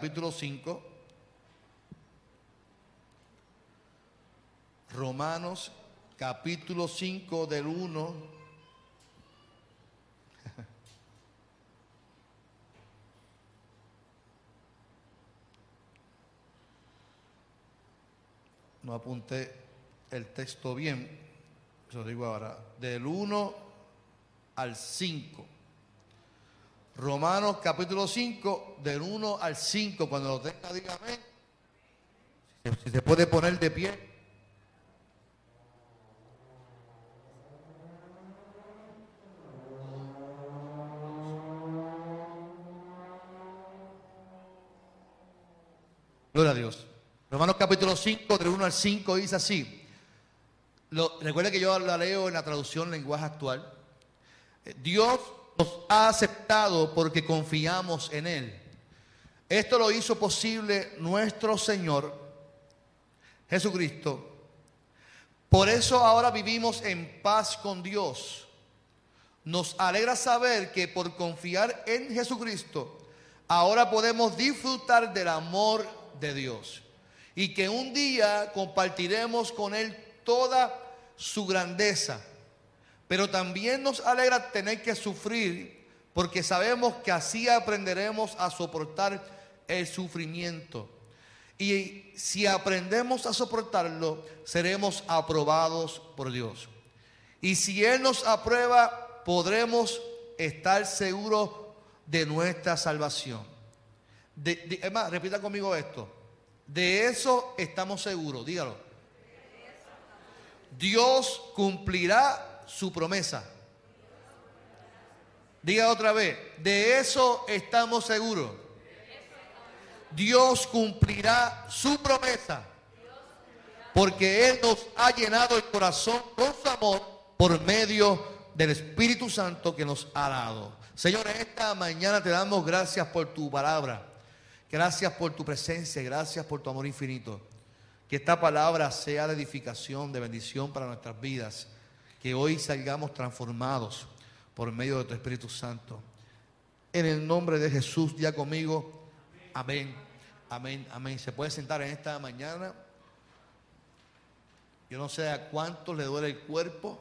capítulo 5. Romanos capítulo 5 del 1. No apunté el texto bien, se lo digo ahora, del 1 al 5. Romanos capítulo 5, del 1 al 5, cuando lo tenga, dígame. Si se puede poner de pie. Gloria a Dios. Romanos capítulo 5, del 1 al 5, dice así. Lo, recuerde que yo la leo en la traducción lenguaje actual. Dios nos ha aceptado porque confiamos en Él. Esto lo hizo posible nuestro Señor Jesucristo. Por eso ahora vivimos en paz con Dios. Nos alegra saber que por confiar en Jesucristo, ahora podemos disfrutar del amor de Dios. Y que un día compartiremos con Él toda su grandeza pero también nos alegra tener que sufrir porque sabemos que así aprenderemos a soportar el sufrimiento. Y si aprendemos a soportarlo, seremos aprobados por Dios. Y si Él nos aprueba, podremos estar seguros de nuestra salvación. De, repita conmigo esto. De eso estamos seguros, dígalo. Dios cumplirá su promesa. Diga otra vez, de eso estamos seguros. Dios cumplirá su promesa. Porque Él nos ha llenado el corazón con su amor por medio del Espíritu Santo que nos ha dado. Señor, esta mañana te damos gracias por tu palabra. Gracias por tu presencia. Gracias por tu amor infinito. Que esta palabra sea de edificación, de bendición para nuestras vidas que hoy salgamos transformados por medio de tu Espíritu Santo. En el nombre de Jesús, ya conmigo, amén, amén, amén. Se puede sentar en esta mañana. Yo no sé a cuántos le duele el cuerpo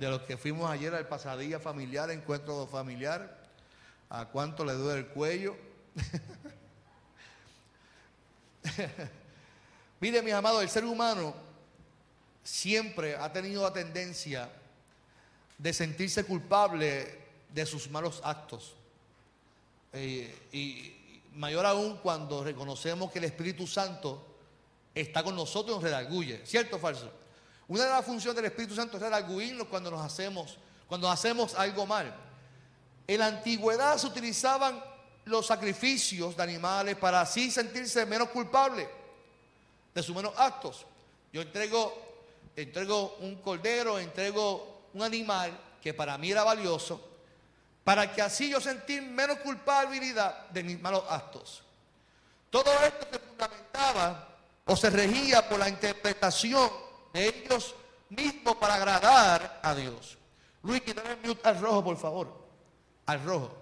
de los que fuimos ayer al pasadilla familiar, encuentro familiar, a cuánto le duele el cuello. Mire, mis amados, el ser humano siempre ha tenido la tendencia de sentirse culpable de sus malos actos. Eh, y mayor aún cuando reconocemos que el Espíritu Santo está con nosotros y nos redarguye. ¿Cierto o falso? Una de las funciones del Espíritu Santo es redarguirnos cuando nos hacemos, cuando hacemos algo mal. En la antigüedad se utilizaban los sacrificios de animales para así sentirse menos culpable de sus menos actos. Yo entrego entrego un cordero, entrego un animal que para mí era valioso, para que así yo sentir menos culpabilidad de mis malos actos. Todo esto se fundamentaba o se regía por la interpretación de ellos mismos para agradar a Dios. Luis, quítame mute al rojo, por favor. Al rojo.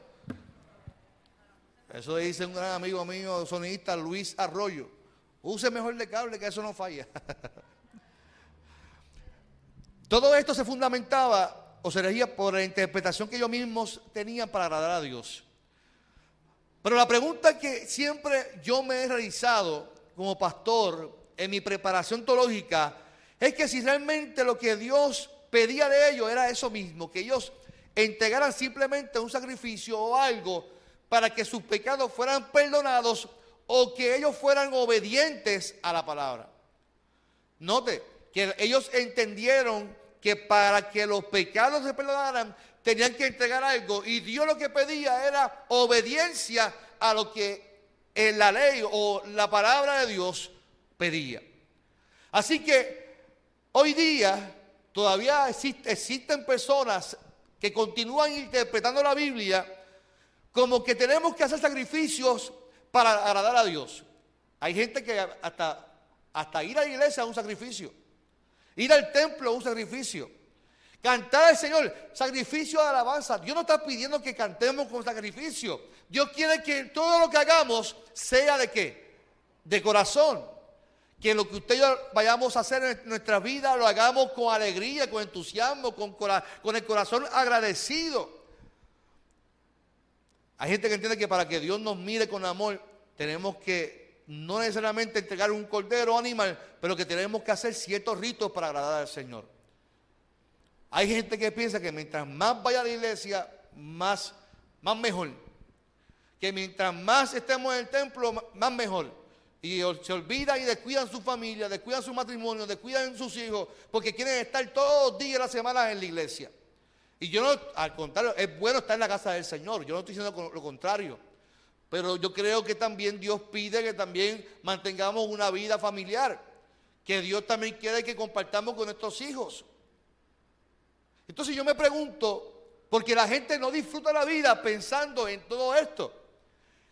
Eso dice un gran amigo mío, sonista Luis Arroyo. Use mejor de cable que eso no falla. Todo esto se fundamentaba o se regía por la interpretación que ellos mismos tenían para agradar a Dios. Pero la pregunta que siempre yo me he realizado como pastor en mi preparación teológica es que si realmente lo que Dios pedía de ellos era eso mismo, que ellos entregaran simplemente un sacrificio o algo para que sus pecados fueran perdonados o que ellos fueran obedientes a la palabra. Note que ellos entendieron que para que los pecados se perdonaran tenían que entregar algo y Dios lo que pedía era obediencia a lo que en la ley o la palabra de Dios pedía. Así que hoy día todavía existen personas que continúan interpretando la Biblia como que tenemos que hacer sacrificios para agradar a Dios. Hay gente que hasta, hasta ir a la iglesia es un sacrificio. Ir al templo es un sacrificio. Cantar al Señor, sacrificio de alabanza. Dios no está pidiendo que cantemos con sacrificio. Dios quiere que todo lo que hagamos sea de qué? De corazón. Que lo que usted y yo vayamos a hacer en nuestra vida lo hagamos con alegría, con entusiasmo, con, con el corazón agradecido. Hay gente que entiende que para que Dios nos mire con amor, tenemos que no necesariamente entregar un cordero o animal, pero que tenemos que hacer ciertos ritos para agradar al Señor. Hay gente que piensa que mientras más vaya a la iglesia, más, más mejor. Que mientras más estemos en el templo, más mejor. Y se olvidan y descuidan su familia, descuidan su matrimonio, descuidan sus hijos, porque quieren estar todos los días de la semana en la iglesia. Y yo no, al contrario, es bueno estar en la casa del Señor. Yo no estoy diciendo lo contrario. Pero yo creo que también Dios pide que también mantengamos una vida familiar. Que Dios también quiere que compartamos con nuestros hijos. Entonces yo me pregunto, porque la gente no disfruta la vida pensando en todo esto.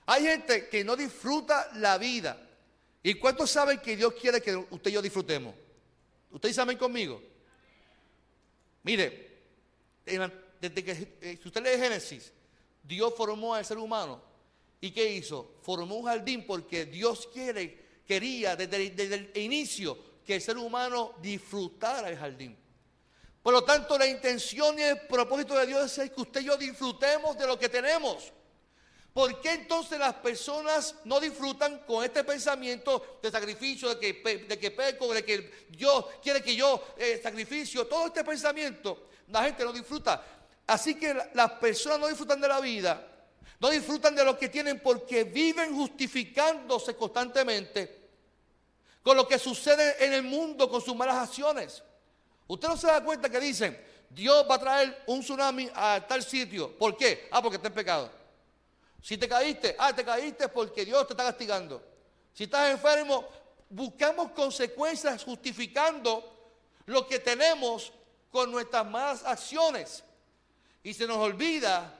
Hay gente que no disfruta la vida. ¿Y cuántos saben que Dios quiere que usted y yo disfrutemos? ¿Ustedes saben conmigo? Mire, desde que eh, si usted lee Génesis, Dios formó al ser humano. ¿Y qué hizo? Formó un jardín porque Dios quiere, quería desde, el inicio que el ser humano disfrutara el jardín. Por lo tanto, la intención y el propósito de Dios es que usted y yo disfrutemos de lo que tenemos. ¿Por qué entonces las personas no disfrutan con este pensamiento de sacrificio, de que, de que peco, de que Dios quiere que yo eh, sacrificio? Todo este pensamiento la gente no disfruta. Así que las personas no disfrutan de la vida, no disfrutan de lo que tienen porque viven justificándose constantemente con lo que sucede en el mundo con sus malas acciones. Usted no se da cuenta que dicen, Dios va a traer un tsunami a tal sitio. ¿Por qué? Ah, porque está en pecado. Si te caíste, ah, te caíste porque Dios te está castigando. Si estás enfermo, buscamos consecuencias justificando lo que tenemos con nuestras malas acciones. Y se nos olvida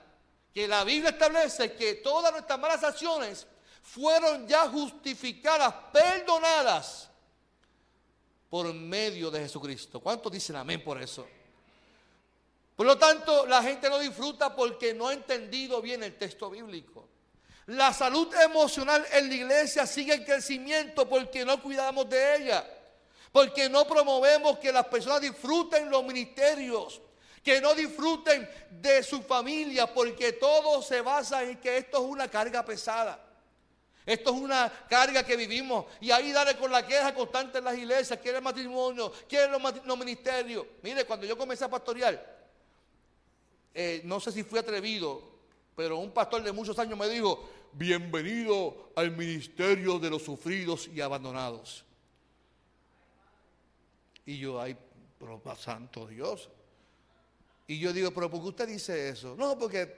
que la Biblia establece que todas nuestras malas acciones fueron ya justificadas, perdonadas por medio de Jesucristo. ¿Cuántos dicen amén por eso? Por lo tanto, la gente no disfruta porque no ha entendido bien el texto bíblico. La salud emocional en la iglesia sigue en crecimiento porque no cuidamos de ella. Porque no promovemos que las personas disfruten los ministerios, que no disfruten de su familia, porque todo se basa en que esto es una carga pesada. Esto es una carga que vivimos y ahí dale con la queja constante en las iglesias, quiere el matrimonio, quiere los, ministerios. Mire, cuando yo comencé a pastorear, eh, no sé si fui atrevido, pero un pastor de muchos años me dijo, bienvenido al ministerio de los sufridos y abandonados. Y yo, ay, pero santo Dios. Y yo digo, pero ¿por qué usted dice eso? No, porque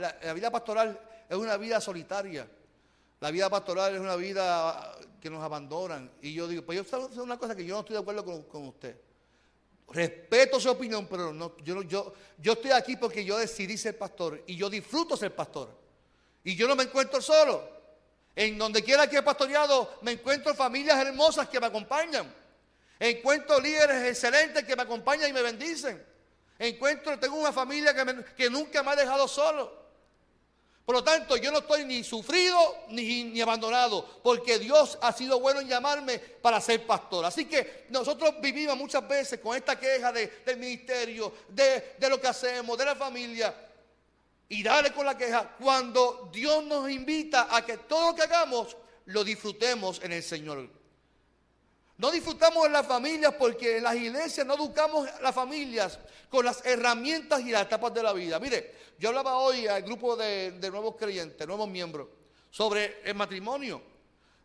la, vida pastoral es una vida solitaria. La vida pastoral es una vida que nos abandonan. Y yo digo, pues yo es una cosa que yo no estoy de acuerdo con, usted. Respeto su opinión, pero no, yo, yo, yo estoy aquí porque yo decidí ser pastor y yo disfruto ser pastor. Y yo no me encuentro solo. En donde quiera que he pastoreado, me encuentro familias hermosas que me acompañan. Encuentro líderes excelentes que me acompañan y me bendicen. Encuentro, tengo una familia que, que nunca me ha dejado solo. Por lo tanto, yo no estoy ni sufrido ni, ni, abandonado, porque Dios ha sido bueno en llamarme para ser pastor. Así que nosotros vivimos muchas veces con esta queja del ministerio, de, de, lo que hacemos, de la familia, y darle con la queja cuando Dios nos invita a que todo lo que hagamos lo disfrutemos en el Señor. No disfrutamos de las familias porque en las iglesias no educamos a las familias con las herramientas y las etapas de la vida. Mire, yo hablaba hoy al grupo de, nuevos creyentes, nuevos miembros, sobre el matrimonio.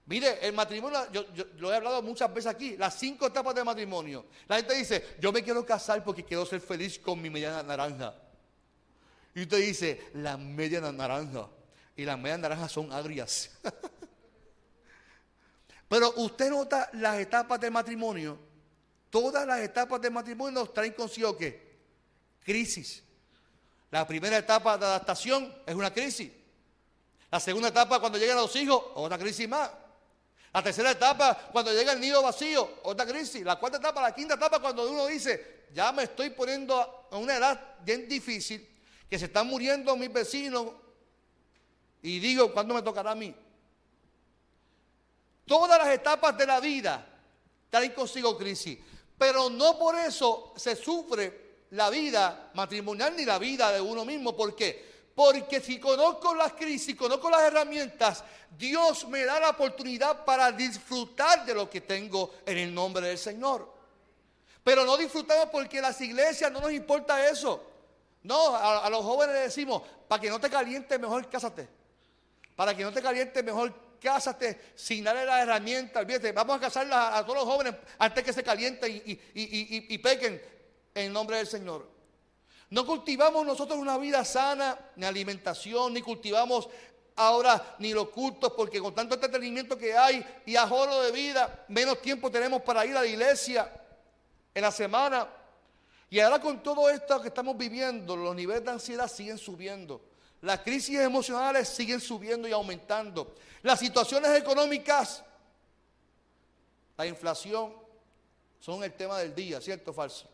Mire, el matrimonio, yo, lo he hablado muchas veces aquí, las cinco etapas del matrimonio. La gente dice, yo me quiero casar porque quiero ser feliz con mi media naranja. Y usted dice, la media naranja. Y las medias naranjas son agrias. Pero usted nota las etapas del matrimonio. Todas las etapas del matrimonio nos traen consigo qué? Crisis. La primera etapa de adaptación es una crisis. La segunda etapa cuando llegan los hijos, otra crisis más. La tercera etapa cuando llega el nido vacío, otra crisis. La cuarta etapa, la quinta etapa cuando uno dice, ya me estoy poniendo a una edad bien difícil, que se están muriendo mis vecinos y digo, ¿cuándo me tocará a mí? Todas las etapas de la vida traen consigo crisis, pero no por eso se sufre la vida matrimonial ni la vida de uno mismo. ¿Por qué? Porque si conozco las crisis, conozco las herramientas, Dios me da la oportunidad para disfrutar de lo que tengo en el nombre del Señor. Pero no disfrutamos porque las iglesias no nos importa eso. No, a, los jóvenes les decimos, para que no te caliente, mejor cásate. Para que no te caliente, mejor cásate sin darle la herramienta. Olvídate, vamos a casar a, todos los jóvenes antes que se calienten y, pequen en nombre del Señor. No cultivamos nosotros una vida sana, ni alimentación, ni cultivamos ahora ni los cultos, porque con tanto entretenimiento que hay y ajoro de vida, menos tiempo tenemos para ir a la iglesia en la semana. Y ahora con todo esto que estamos viviendo, los niveles de ansiedad siguen subiendo. Las crisis emocionales siguen subiendo y aumentando. Las situaciones económicas, la inflación, son el tema del día, ¿cierto o falso?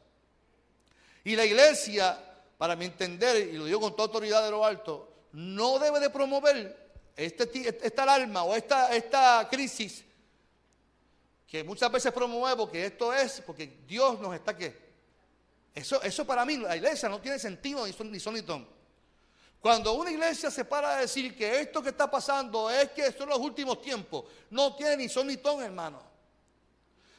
Y la iglesia, para mi entender, y lo digo con toda autoridad de lo alto, no debe de promover este, esta alarma o esta, esta crisis que muchas veces promuevo que esto es porque Dios nos está que eso, eso para mí, la iglesia no tiene sentido ni son ni son ni ton. Cuando una iglesia se para a decir que esto que está pasando es que son los últimos tiempos, no tiene ni son ni ton, hermano.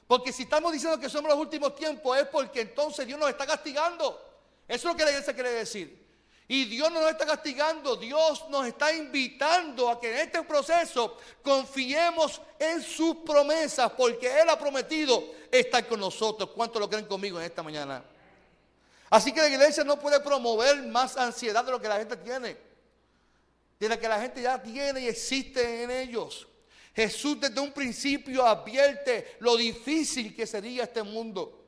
Porque si estamos diciendo que somos los últimos tiempos es porque entonces Dios nos está castigando. Eso es lo que la iglesia quiere decir. Y Dios no nos está castigando, Dios nos está invitando a que en este proceso confiemos en sus promesas, porque Él ha prometido estar con nosotros. ¿Cuántos lo creen conmigo en esta mañana? Así que la iglesia no puede promover más ansiedad de lo que la gente tiene, de la que la gente ya tiene y existe en ellos. Jesús desde un principio advierte lo difícil que sería este mundo.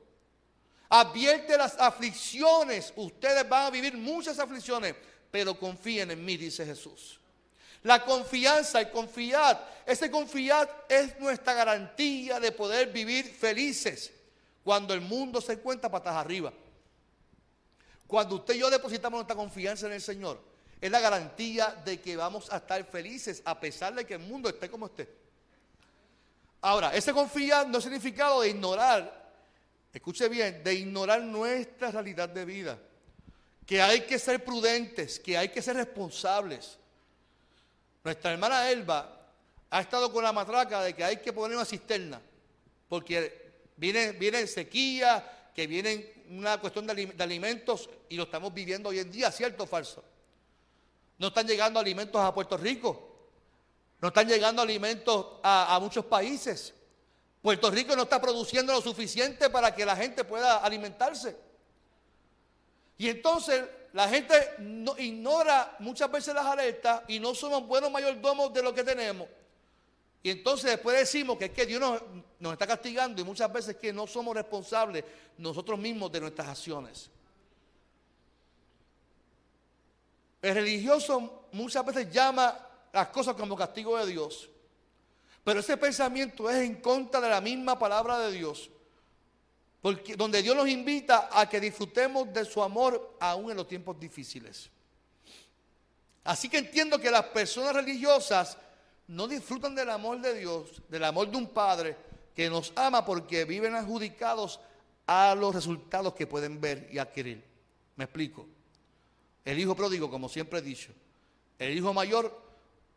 Advierte las aflicciones. Ustedes van a vivir muchas aflicciones, pero confíen en mí, dice Jesús. La confianza y confiar, ese confiar es nuestra garantía de poder vivir felices cuando el mundo se encuentra patas arriba. Cuando usted y yo depositamos nuestra confianza en el Señor, es la garantía de que vamos a estar felices a pesar de que el mundo esté como esté. Ahora, ese confiar no es significado de ignorar, escuche bien, de ignorar nuestra realidad de vida. Que hay que ser prudentes, que hay que ser responsables. Nuestra hermana Elba ha estado con la matraca de que hay que poner una cisterna, porque viene, viene sequía, que vienen una cuestión de, alimentos y lo estamos viviendo hoy en día, ¿cierto o falso? No están llegando alimentos a Puerto Rico, no están llegando alimentos a, muchos países. Puerto Rico no está produciendo lo suficiente para que la gente pueda alimentarse. Y entonces la gente no, ignora muchas veces las alertas y no somos buenos mayordomos de lo que tenemos. Y entonces después decimos que es que Dios nos, está castigando y muchas veces que no somos responsables nosotros mismos de nuestras acciones. El religioso muchas veces llama las cosas como castigo de Dios. Pero ese pensamiento es en contra de la misma palabra de Dios. Porque donde Dios nos invita a que disfrutemos de su amor aún en los tiempos difíciles. Así que entiendo que las personas religiosas no disfrutan del amor de Dios, del amor de un Padre que nos ama porque viven adjudicados a los resultados que pueden ver y adquirir. Me explico. El hijo pródigo, como siempre he dicho, el hijo mayor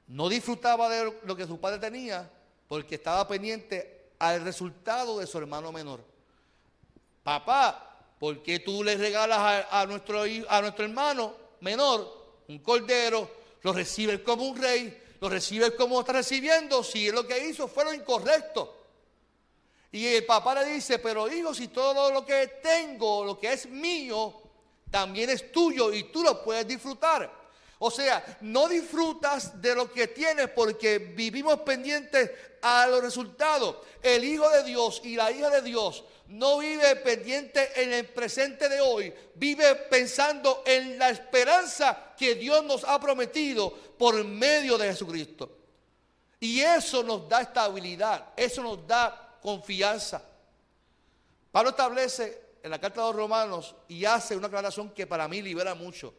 no disfrutaba de lo que su padre tenía porque estaba pendiente al resultado de su hermano menor. Papá, ¿por qué tú le regalas a, nuestro, a nuestro hermano menor un cordero? Lo recibe como un rey, lo recibe como está recibiendo, si lo que hizo fue lo incorrecto. Y el papá le dice, pero hijo, si todo lo que tengo, lo que es mío, también es tuyo y tú lo puedes disfrutar. O sea, no disfrutas de lo que tienes porque vivimos pendientes a los resultados. El Hijo de Dios y la hija de Dios no vive pendiente en el presente de hoy, vive pensando en la esperanza que Dios nos ha prometido por medio de Jesucristo. Y eso nos da estabilidad, eso nos da confianza. Pablo establece en la carta de los romanos y hace una aclaración que para mí libera mucho.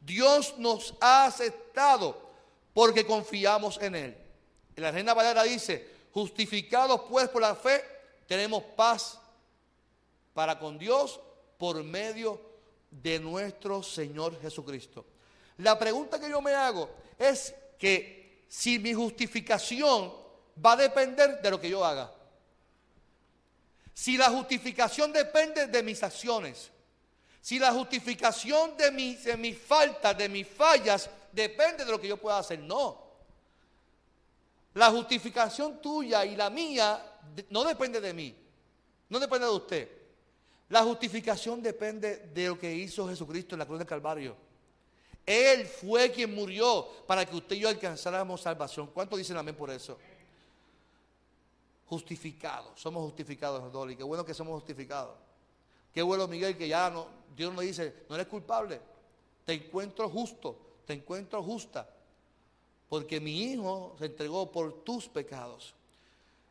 Dios nos ha aceptado porque confiamos en Él. La Reina Valera dice, justificados pues por la fe, tenemos paz para con Dios por medio de nuestro Señor Jesucristo. La pregunta que yo me hago es que si mi justificación va a depender de lo que yo haga. Si la justificación depende de mis acciones, si la justificación de mis, de mis faltas, de mis fallas, depende de lo que yo pueda hacer, no. La justificación tuya y la mía no depende de mí, no depende de usted. La justificación depende de lo que hizo Jesucristo en la cruz del Calvario. Él fue quien murió para que usted y yo alcanzáramos salvación. ¿Cuánto dicen amén por eso? Justificados, somos justificados, Dolly. Qué bueno que somos justificados. Qué bueno, Miguel, que ya no, Dios nos dice, no eres culpable, te encuentro justo, te encuentro justa, porque mi hijo se entregó por tus pecados.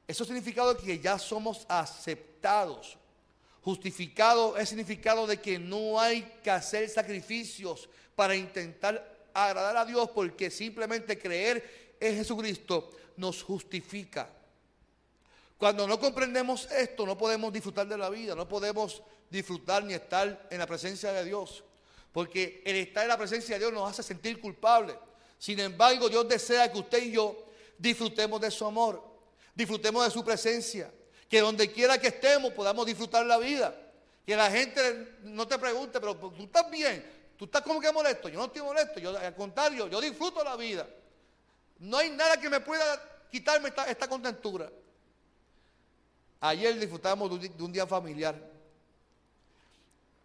Eso significado que ya somos aceptados. Justificado es significado de que no hay que hacer sacrificios para intentar agradar a Dios, porque simplemente creer en Jesucristo nos justifica. Cuando no comprendemos esto, no podemos disfrutar de la vida, no podemos disfrutar ni estar en la presencia de Dios. Porque el estar en la presencia de Dios nos hace sentir culpables. Sin embargo, Dios desea que usted y yo disfrutemos de su amor, disfrutemos de su presencia, que donde quiera que estemos podamos disfrutar la vida. Que la gente no te pregunte, pero tú estás bien, tú estás como que molesto. Yo no estoy molesto, yo al contrario, yo disfruto la vida. No hay nada que me pueda quitarme esta contentura. Ayer disfrutamos de un día familiar.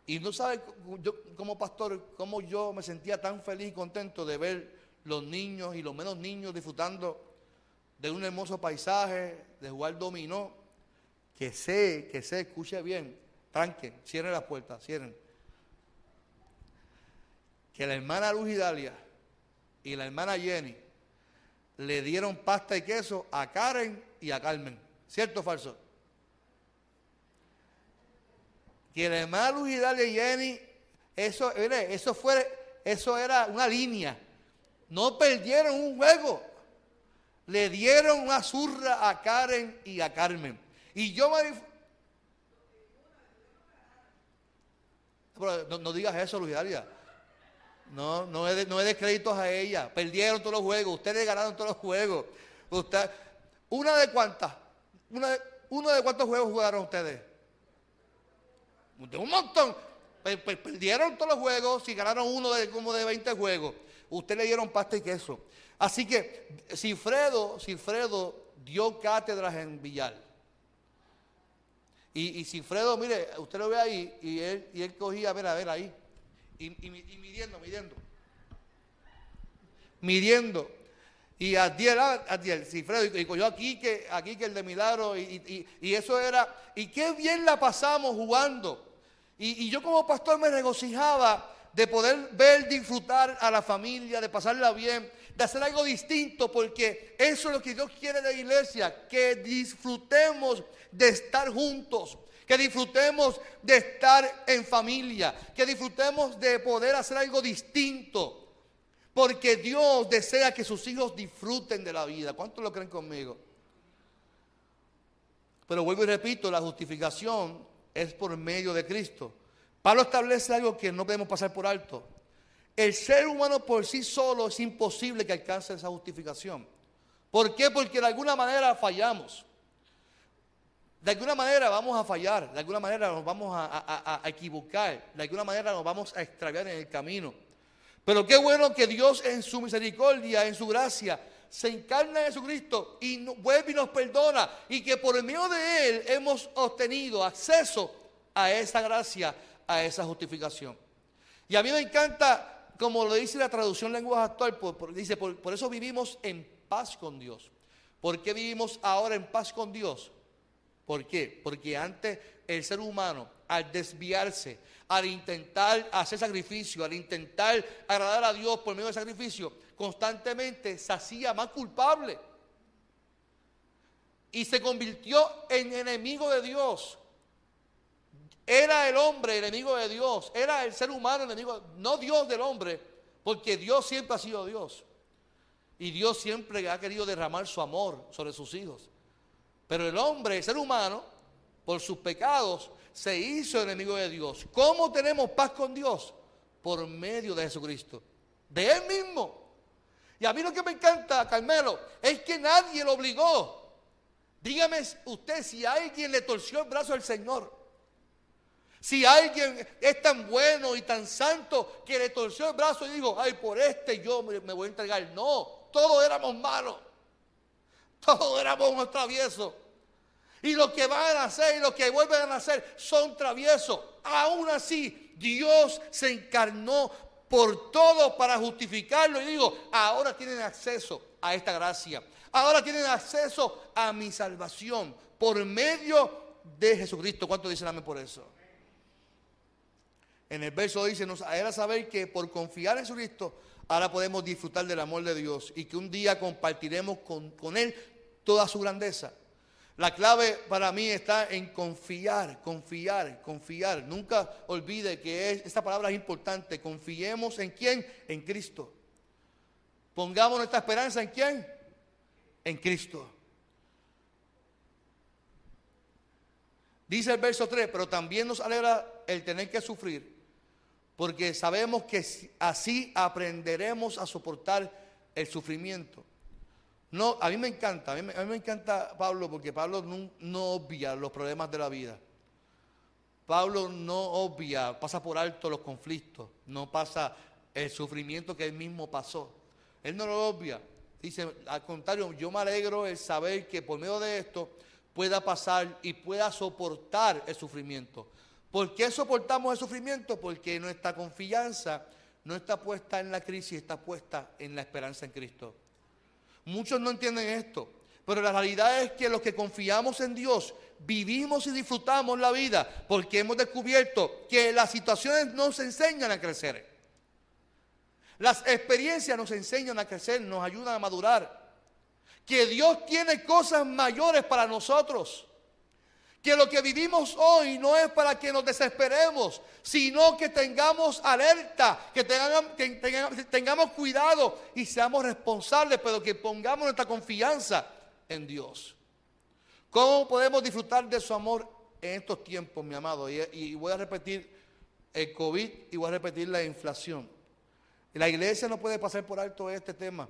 Y no sabe, yo como pastor, cómo yo me sentía tan feliz y contento de ver los niños y los menos niños disfrutando de un hermoso paisaje, de jugar dominó, que sé, que sé, escuche bien, tranquen, cierren las puertas, cierren. Que la hermana Luz Dalia y la hermana Jenny le dieron pasta y queso a Karen y a Carmen. ¿Cierto o falso? Que la hermana Luz y Jenny, eso, eso, fue, eso era una línea. No perdieron un juego. Le dieron una zurra a Karen y a Carmen. Y yo me... No, no digas eso, Luz Dalia. No, no es, de, no créditos a ella. Perdieron todos los juegos. Ustedes ganaron todos los juegos. Usted, ¿Una de cuántas? Una ¿Uno de cuántos juegos jugaron ustedes? De un montón. perdieron todos los juegos y ganaron uno de como de 20 juegos. Usted le dieron pasta y queso. Así que Cifredo, Cifredo dio cátedras en Villar. Y, y mire, usted lo ve ahí, y él, y él cogía, a ver, a ver ahí. Y, midiendo, midiendo. Midiendo. Y Adiel, Adiel, Cifredo, y cogió aquí que, aquí que el de Milagro, y, y eso era, y qué bien la pasamos jugando. Y, yo como pastor me regocijaba de poder ver, disfrutar a la familia, de pasarla bien, de hacer algo distinto, porque eso es lo que Dios quiere de la iglesia, que disfrutemos de estar juntos, que disfrutemos de estar en familia, que disfrutemos de poder hacer algo distinto, porque Dios desea que sus hijos disfruten de la vida. ¿Cuántos lo creen conmigo? Pero vuelvo y repito, la justificación es por medio de Cristo. Pablo establece algo que no podemos pasar por alto. El ser humano por sí solo es imposible que alcance esa justificación. ¿Por qué? Porque de alguna manera fallamos. De alguna manera vamos a fallar, de alguna manera nos vamos a, equivocar, de alguna manera nos vamos a extraviar en el camino. Pero qué bueno que Dios en su misericordia, en su gracia, se encarna en Jesucristo y vuelve y nos perdona y que por el medio de Él hemos obtenido acceso a esa gracia, a esa justificación. Y a mí me encanta, como lo dice la traducción lenguaje actual, dice, por, eso vivimos en paz con Dios. ¿Por qué vivimos ahora en paz con Dios? ¿Por qué? Porque antes el ser humano, al desviarse, al intentar hacer sacrificio, al intentar agradar a Dios por medio del sacrificio, constantemente se hacía más culpable. Y se convirtió en enemigo de Dios. Era el hombre enemigo de Dios, era el ser humano enemigo, no Dios del hombre, porque Dios siempre ha sido Dios. Y Dios siempre ha querido derramar su amor sobre sus hijos. Pero el hombre, el ser humano, por sus pecados, se hizo enemigo de Dios. ¿Cómo tenemos paz con Dios? Por medio de Jesucristo, de Él mismo. Y a mí lo que me encanta, Carmelo, es que nadie lo obligó. Dígame usted si alguien le torció el brazo al Señor. Si alguien es tan bueno y tan santo que le torció el brazo y dijo, ay, por este yo me, voy a entregar. No, todos éramos malos. Todos éramos unos traviesos. Y los que van a nacer y los que vuelven a nacer son traviesos. Aún así, Dios se encarnó por todo para justificarlo. Y digo, ahora tienen acceso a esta gracia. Ahora tienen acceso a mi salvación por medio de Jesucristo. ¿Cuánto dicen amén por eso? En el verso dice, nos era saber que por confiar en Jesucristo, ahora podemos disfrutar del amor de Dios y que un día compartiremos con, con Él toda su grandeza. La clave para mí está en confiar, confiar, confiar. Nunca olvide que esta palabra es importante. Confiemos en quién? En Cristo. Pongamos nuestra esperanza en quién? En Cristo. Dice el verso 3, pero también nos alegra el tener que sufrir porque sabemos que así aprenderemos a soportar el sufrimiento. No, a mí me encanta, a mí, me encanta Pablo porque Pablo no, obvia los problemas de la vida. Pablo no obvia, pasa por alto los conflictos, no pasa el sufrimiento que él mismo pasó. Él no lo obvia. Dice, al contrario, yo me alegro el saber que por medio de esto pueda pasar y pueda soportar el sufrimiento. ¿Por qué soportamos el sufrimiento? Porque nuestra confianza no está puesta en la crisis, está puesta en la esperanza en Cristo. Muchos no entienden esto, pero la realidad es que los que confiamos en Dios vivimos y disfrutamos la vida porque hemos descubierto que las situaciones nos enseñan a crecer. Las experiencias nos enseñan a crecer, nos ayudan a madurar. Que Dios tiene cosas mayores para nosotros que lo que vivimos hoy no es para que nos desesperemos, sino que tengamos alerta, que tengamos, cuidado y seamos responsables, pero que pongamos nuestra confianza en Dios. ¿Cómo podemos disfrutar de su amor en estos tiempos, mi amado? Y, y voy a repetir el COVID y voy a repetir la inflación. La iglesia no puede pasar por alto este tema,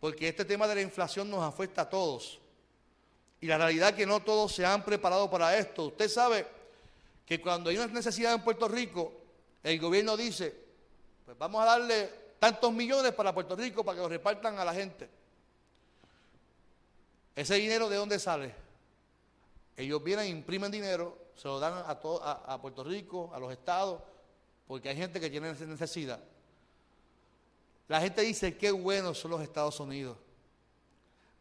porque este tema de la inflación nos afecta a todos. Y la realidad es que no todos se han preparado para esto. Usted sabe que cuando hay una necesidad en Puerto Rico, el gobierno dice, pues vamos a darle tantos millones para Puerto Rico para que lo repartan a la gente. Ese dinero de dónde sale? Ellos vienen, imprimen dinero, se lo dan a, a, Puerto Rico, a los estados, porque hay gente que tiene necesidad. La gente dice, qué buenos son los Estados Unidos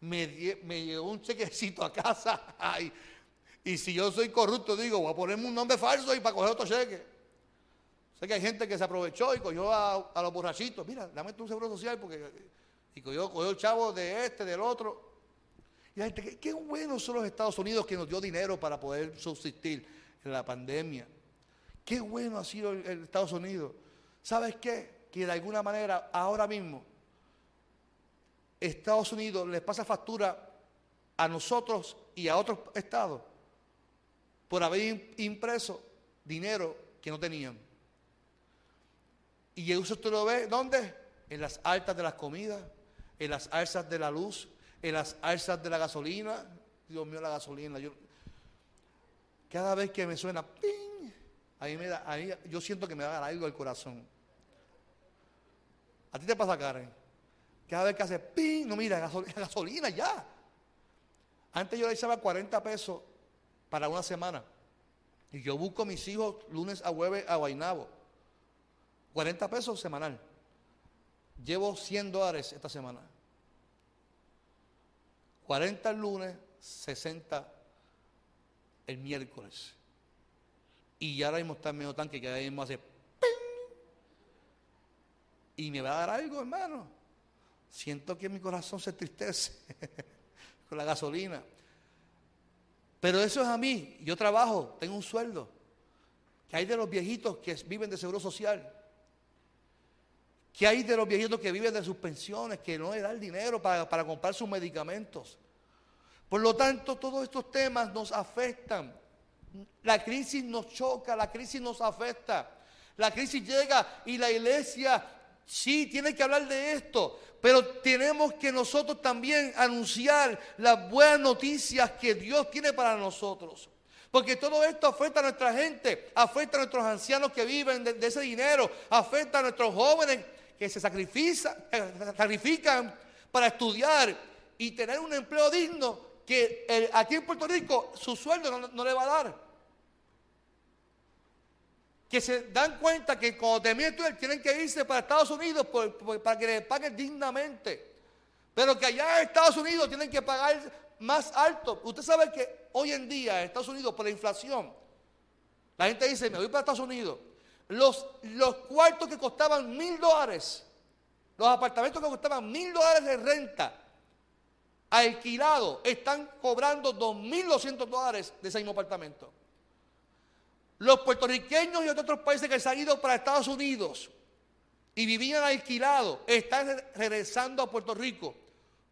me, llegó un chequecito a casa. y si yo soy corrupto, digo, voy a ponerme un nombre falso y para coger otro cheque. Sé que hay gente que se aprovechó y cogió a, los borrachitos. Mira, dame tu seguro social porque. Y cogió, cogió el chavo de este, del otro. Y la gente, qué, qué buenos son los Estados Unidos que nos dio dinero para poder subsistir en la pandemia. Qué bueno ha sido el Estados Unidos. ¿Sabes qué? Que de alguna manera, ahora mismo, Estados Unidos les pasa factura a nosotros y a otros estados por haber impreso dinero que no tenían. Y eso usted lo ve, ¿dónde? En las altas de las comidas, en las alzas de la luz, en las alzas de la gasolina. Dios mío, la gasolina. Cada vez que me suena, ¡ping! Ahí me da, ahí yo siento que me da algo al corazón. ¿A ti te pasa, Karen? Cada vez que hace ¡ping! No, mira, gasolina, ya. Antes yo le echaba 40 pesos para una semana. Y yo busco a mis hijos lunes a jueves a Guainabo. 40 pesos semanal. Llevo 100 dólares esta semana. 40 el lunes, 60 el miércoles. Y ahora mismo está el medio tanque que ahora mismo hace y me va a dar algo, hermano. Siento que mi corazón se tristece con la gasolina. Pero eso es a mí. Yo trabajo, tengo un sueldo. ¿Qué hay de los viejitos que viven de seguro social? ¿Qué hay de los viejitos que viven de sus pensiones, que no le da el dinero para, para comprar sus medicamentos? Por lo tanto, todos estos temas nos afectan. La crisis nos choca, la crisis nos afecta. La crisis llega y la iglesia sí tiene que hablar de esto, pero tenemos que nosotros también anunciar las buenas noticias que Dios tiene para nosotros. Porque todo esto afecta a nuestra gente, afecta a nuestros ancianos que viven de, ese dinero, afecta a nuestros jóvenes que se sacrifican, para estudiar y tener un empleo digno que aquí en Puerto Rico su sueldo no, le va a dar. Que se dan cuenta que cuando terminen estudiar tienen que irse para Estados Unidos para que les paguen dignamente. Pero que allá en Estados Unidos tienen que pagar más alto. Usted sabe que hoy en día en Estados Unidos por la inflación, la gente dice, me voy para Estados Unidos. Los, los cuartos que costaban mil dólares, los apartamentos que costaban mil dólares de renta, alquilados están cobrando 2.200 dólares de ese mismo apartamento. Los puertorriqueños y otros países que se han ido para Estados Unidos y vivían alquilados están regresando a Puerto Rico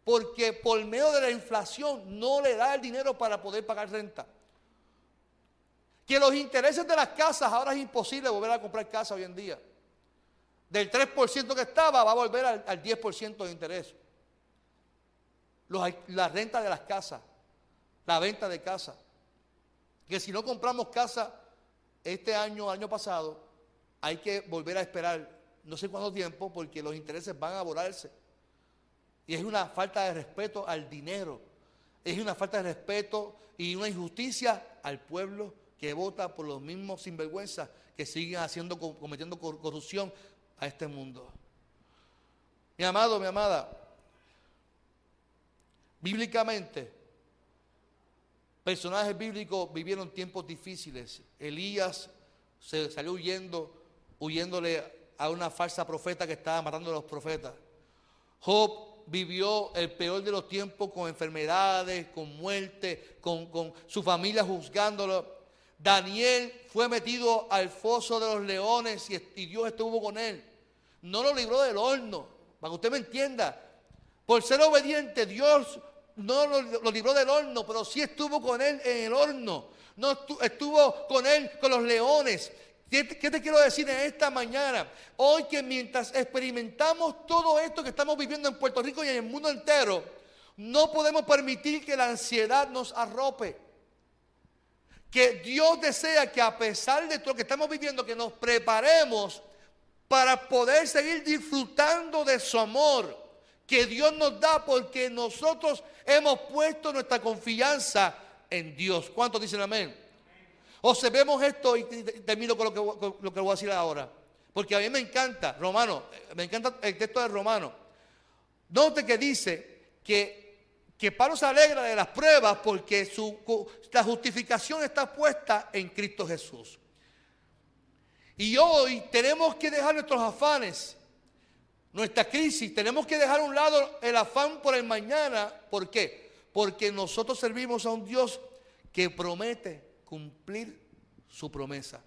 porque por medio de la inflación no le da el dinero para poder pagar renta. Que los intereses de las casas ahora es imposible volver a comprar casa hoy en día. Del 3% que estaba va a volver al, al 10% de interés la renta de las casas, la venta de casa. Que si no compramos casa este año, año pasado, hay que volver a esperar no sé cuánto tiempo porque los intereses van a volarse. Y es una falta de respeto al dinero. Es una falta de respeto y una injusticia al pueblo que vota por los mismos sinvergüenzas que siguen haciendo, cometiendo corrupción a este mundo. Mi amado, mi amada, Bíblicamente, personajes bíblicos vivieron tiempos difíciles. Elías se salió huyendo, huyéndole a una falsa profeta que estaba matando a los profetas. Job vivió el peor de los tiempos con enfermedades, con muerte, con, su familia juzgándolo. Daniel fue metido al foso de los leones y, y Dios estuvo con él. No lo libró del horno, para que usted me entienda. Por ser obediente, Dios no lo, libró del horno, pero sí estuvo con él en el horno. No estuvo, con él con los leones. ¿Qué te, quiero decir en esta mañana? Hoy que mientras experimentamos todo esto que estamos viviendo en Puerto Rico y en el mundo entero, no podemos permitir que la ansiedad nos arrope. Que Dios desea que a pesar de todo lo que estamos viviendo, que nos preparemos para poder seguir disfrutando de su amor que Dios nos da porque nosotros hemos puesto nuestra confianza en Dios. ¿Cuántos dicen amén? Observemos esto y termino con lo que, lo que voy a decir ahora. Porque a mí me encanta, Romano, me encanta el texto de Romano. Note que dice que, que Pablo se alegra de las pruebas porque su, la justificación está puesta en Cristo Jesús. Y hoy tenemos que dejar nuestros afanes nuestra crisis, tenemos que dejar a un lado el afán por el mañana. ¿Por qué? Porque nosotros servimos a un Dios que promete cumplir su promesa.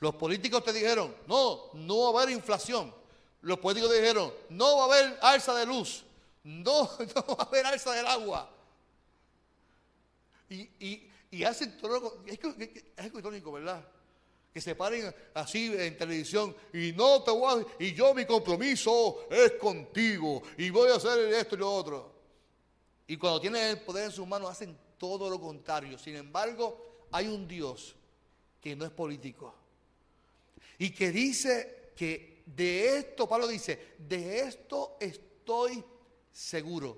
Los políticos te dijeron, no, no va a haber inflación. Los políticos te dijeron, no va a haber alza de luz. No, no va a haber alza del agua. Y, y, y hacen todo. Es, es, es irónico, ¿verdad? Que se paren así en televisión y no te voy a, y yo mi compromiso es contigo y voy a hacer esto y lo otro. Y cuando tienen el poder en sus manos hacen todo lo contrario. Sin embargo, hay un Dios que no es político y que dice que de esto, Pablo dice, de esto estoy seguro.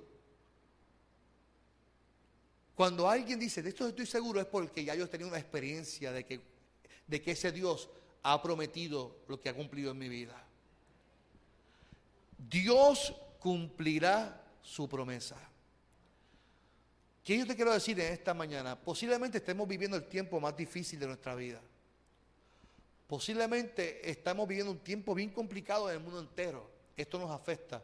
Cuando alguien dice, de esto estoy seguro, es porque ya yo he tenido una experiencia de que, de que ese Dios ha prometido lo que ha cumplido en mi vida. Dios cumplirá su promesa. ¿Qué yo te quiero decir en esta mañana? Posiblemente estemos viviendo el tiempo más difícil de nuestra vida. Posiblemente estamos viviendo un tiempo bien complicado en el mundo entero. Esto nos afecta.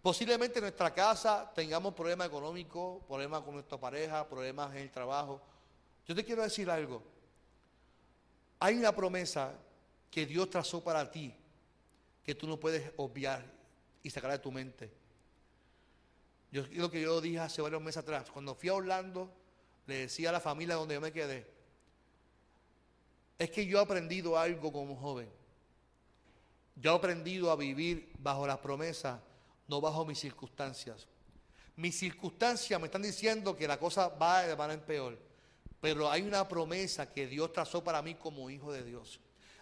Posiblemente en nuestra casa tengamos problemas económicos, problemas con nuestra pareja, problemas en el trabajo. Yo te quiero decir algo. Hay una promesa que Dios trazó para ti que tú no puedes obviar y sacar de tu mente. Yo lo que yo dije hace varios meses atrás, cuando fui a Orlando, le decía a la familia donde yo me quedé, es que yo he aprendido algo como joven. Yo he aprendido a vivir bajo las promesas, no bajo mis circunstancias. Mis circunstancias me están diciendo que la cosa va de manera en peor, pero hay una promesa que Dios trazó para mí como hijo de Dios.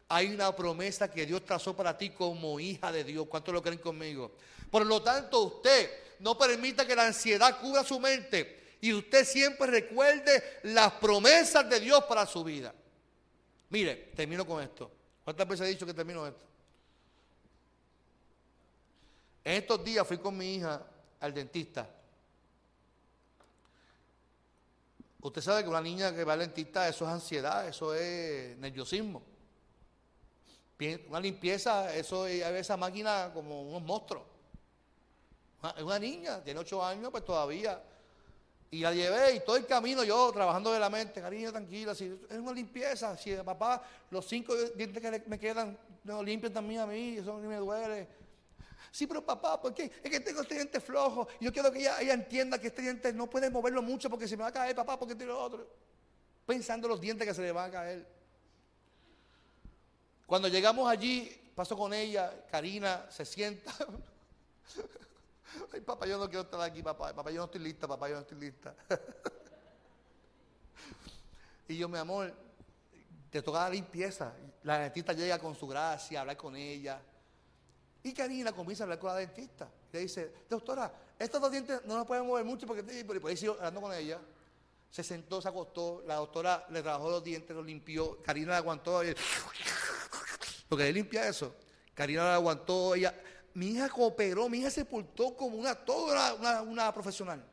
Hay una promesa que Dios trazó para ti como hija de Dios. ¿Cuántos lo creen conmigo? Por lo tanto, usted no permita que la ansiedad cubra su mente y usted siempre recuerde las promesas de Dios para su vida. Mire, termino con esto. ¿Cuántas veces he dicho que termino esto? En estos días fui con mi hija al dentista. Usted sabe que una niña que va al eso es ansiedad, eso es nerviosismo. Una limpieza, eso es esa máquina como unos monstruos. Es una niña, tiene ocho años, pues todavía. Y la llevé y todo el camino yo trabajando de la mente, cariño, tranquila, si es una limpieza, si papá, los cinco dientes que me quedan, no limpian también a mí, eso no me duele. Sí, pero papá, ¿por qué? Es que tengo este diente flojo. Yo quiero que ella, entienda que este diente no puede moverlo mucho porque se me va a caer, papá, porque tiene otro. Pensando los dientes que se le van a caer. Cuando llegamos allí, paso con ella, Karina se sienta. Ay, papá, yo no quiero estar aquí, papá. Papá, yo no estoy lista, papá, yo no estoy lista. y yo, mi amor, te toca la limpieza. La dentista llega con su gracia, hablar con ella. Y Karina comienza a hablar con la dentista. Le dice, doctora, estos dos dientes no nos pueden mover mucho porque por ahí sigo hablando con ella. Se sentó, se acostó, la doctora le trabajó los dientes, los limpió, Karina la aguantó. Y, porque él limpia eso. Karina la aguantó, ella mi hija cooperó, mi hija se portó como una, toda una, profesional.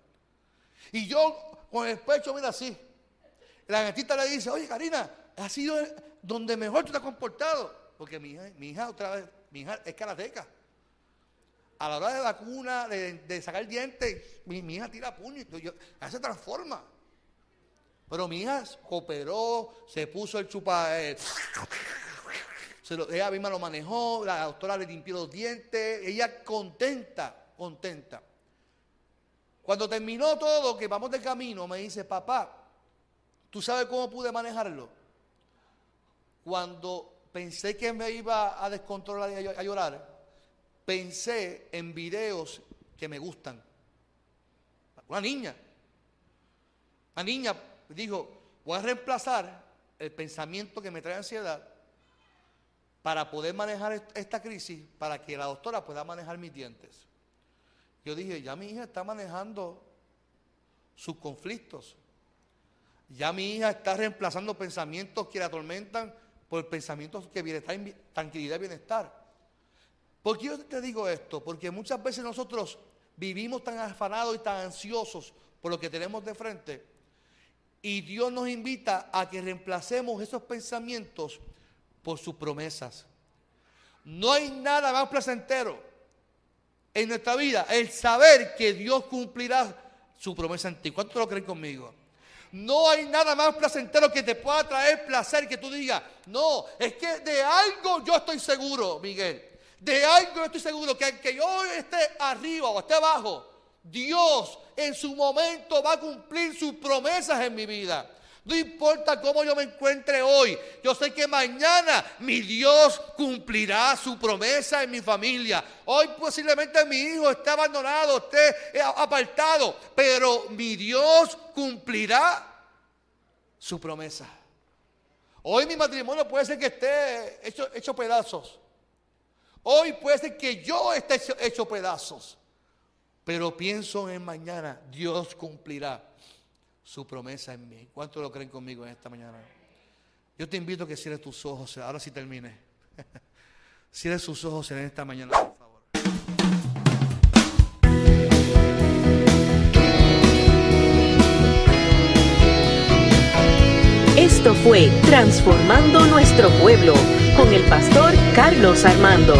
Y yo con el pecho, mira así. La gatita le dice, oye Karina, ha sido donde mejor tú te has comportado. Porque mi hija, mi hija otra vez, mi hija es karateca. A la hora de la cuna, de, sacar el diente, mi, hija tira puño y se transforma. Pero mi hija cooperó, se puso el chupa, eh, ella misma lo manejó, la doctora le limpió los dientes, ella contenta, contenta. Cuando terminó todo, que vamos de camino, me dice, papá, ¿tú sabes cómo pude manejarlo? Cuando pensé que me iba a descontrolar y a llorar, pensé en videos que me gustan. Una niña, una niña dijo, voy a reemplazar el pensamiento que me trae ansiedad para poder manejar esta crisis, para que la doctora pueda manejar mis dientes. Yo dije, ya mi hija está manejando sus conflictos. Ya mi hija está reemplazando pensamientos que la atormentan por pensamientos que bienestar, tranquilidad y bienestar. ¿Por qué yo te digo esto? Porque muchas veces nosotros vivimos tan afanados y tan ansiosos por lo que tenemos de frente y Dios nos invita a que reemplacemos esos pensamientos por sus promesas. No hay nada más placentero en nuestra vida el saber que Dios cumplirá su promesa en ti. ¿Cuántos lo creen conmigo? No hay nada más placentero que te pueda traer placer que tú digas, no, es que de algo yo estoy seguro, Miguel. De algo yo estoy seguro, que aunque yo esté arriba o esté abajo, Dios en su momento va a cumplir sus promesas en mi vida. No importa cómo yo me encuentre hoy, yo sé que mañana mi Dios cumplirá su promesa en mi familia. Hoy posiblemente mi hijo esté abandonado, esté apartado, pero mi Dios cumplirá su promesa. Hoy mi matrimonio puede ser que esté hecho, pedazos. Hoy puede ser que yo esté hecho pedazos. Pero pienso en mañana, Dios cumplirá su promesa en mí. ¿Cuántos lo creen conmigo en esta mañana? Yo te invito a que cierres tus ojos. Ahora sí termine. Cierres sus ojos en esta mañana, por favor. Esto fue Transformando Nuestro Pueblo con el pastor Carlos Armando.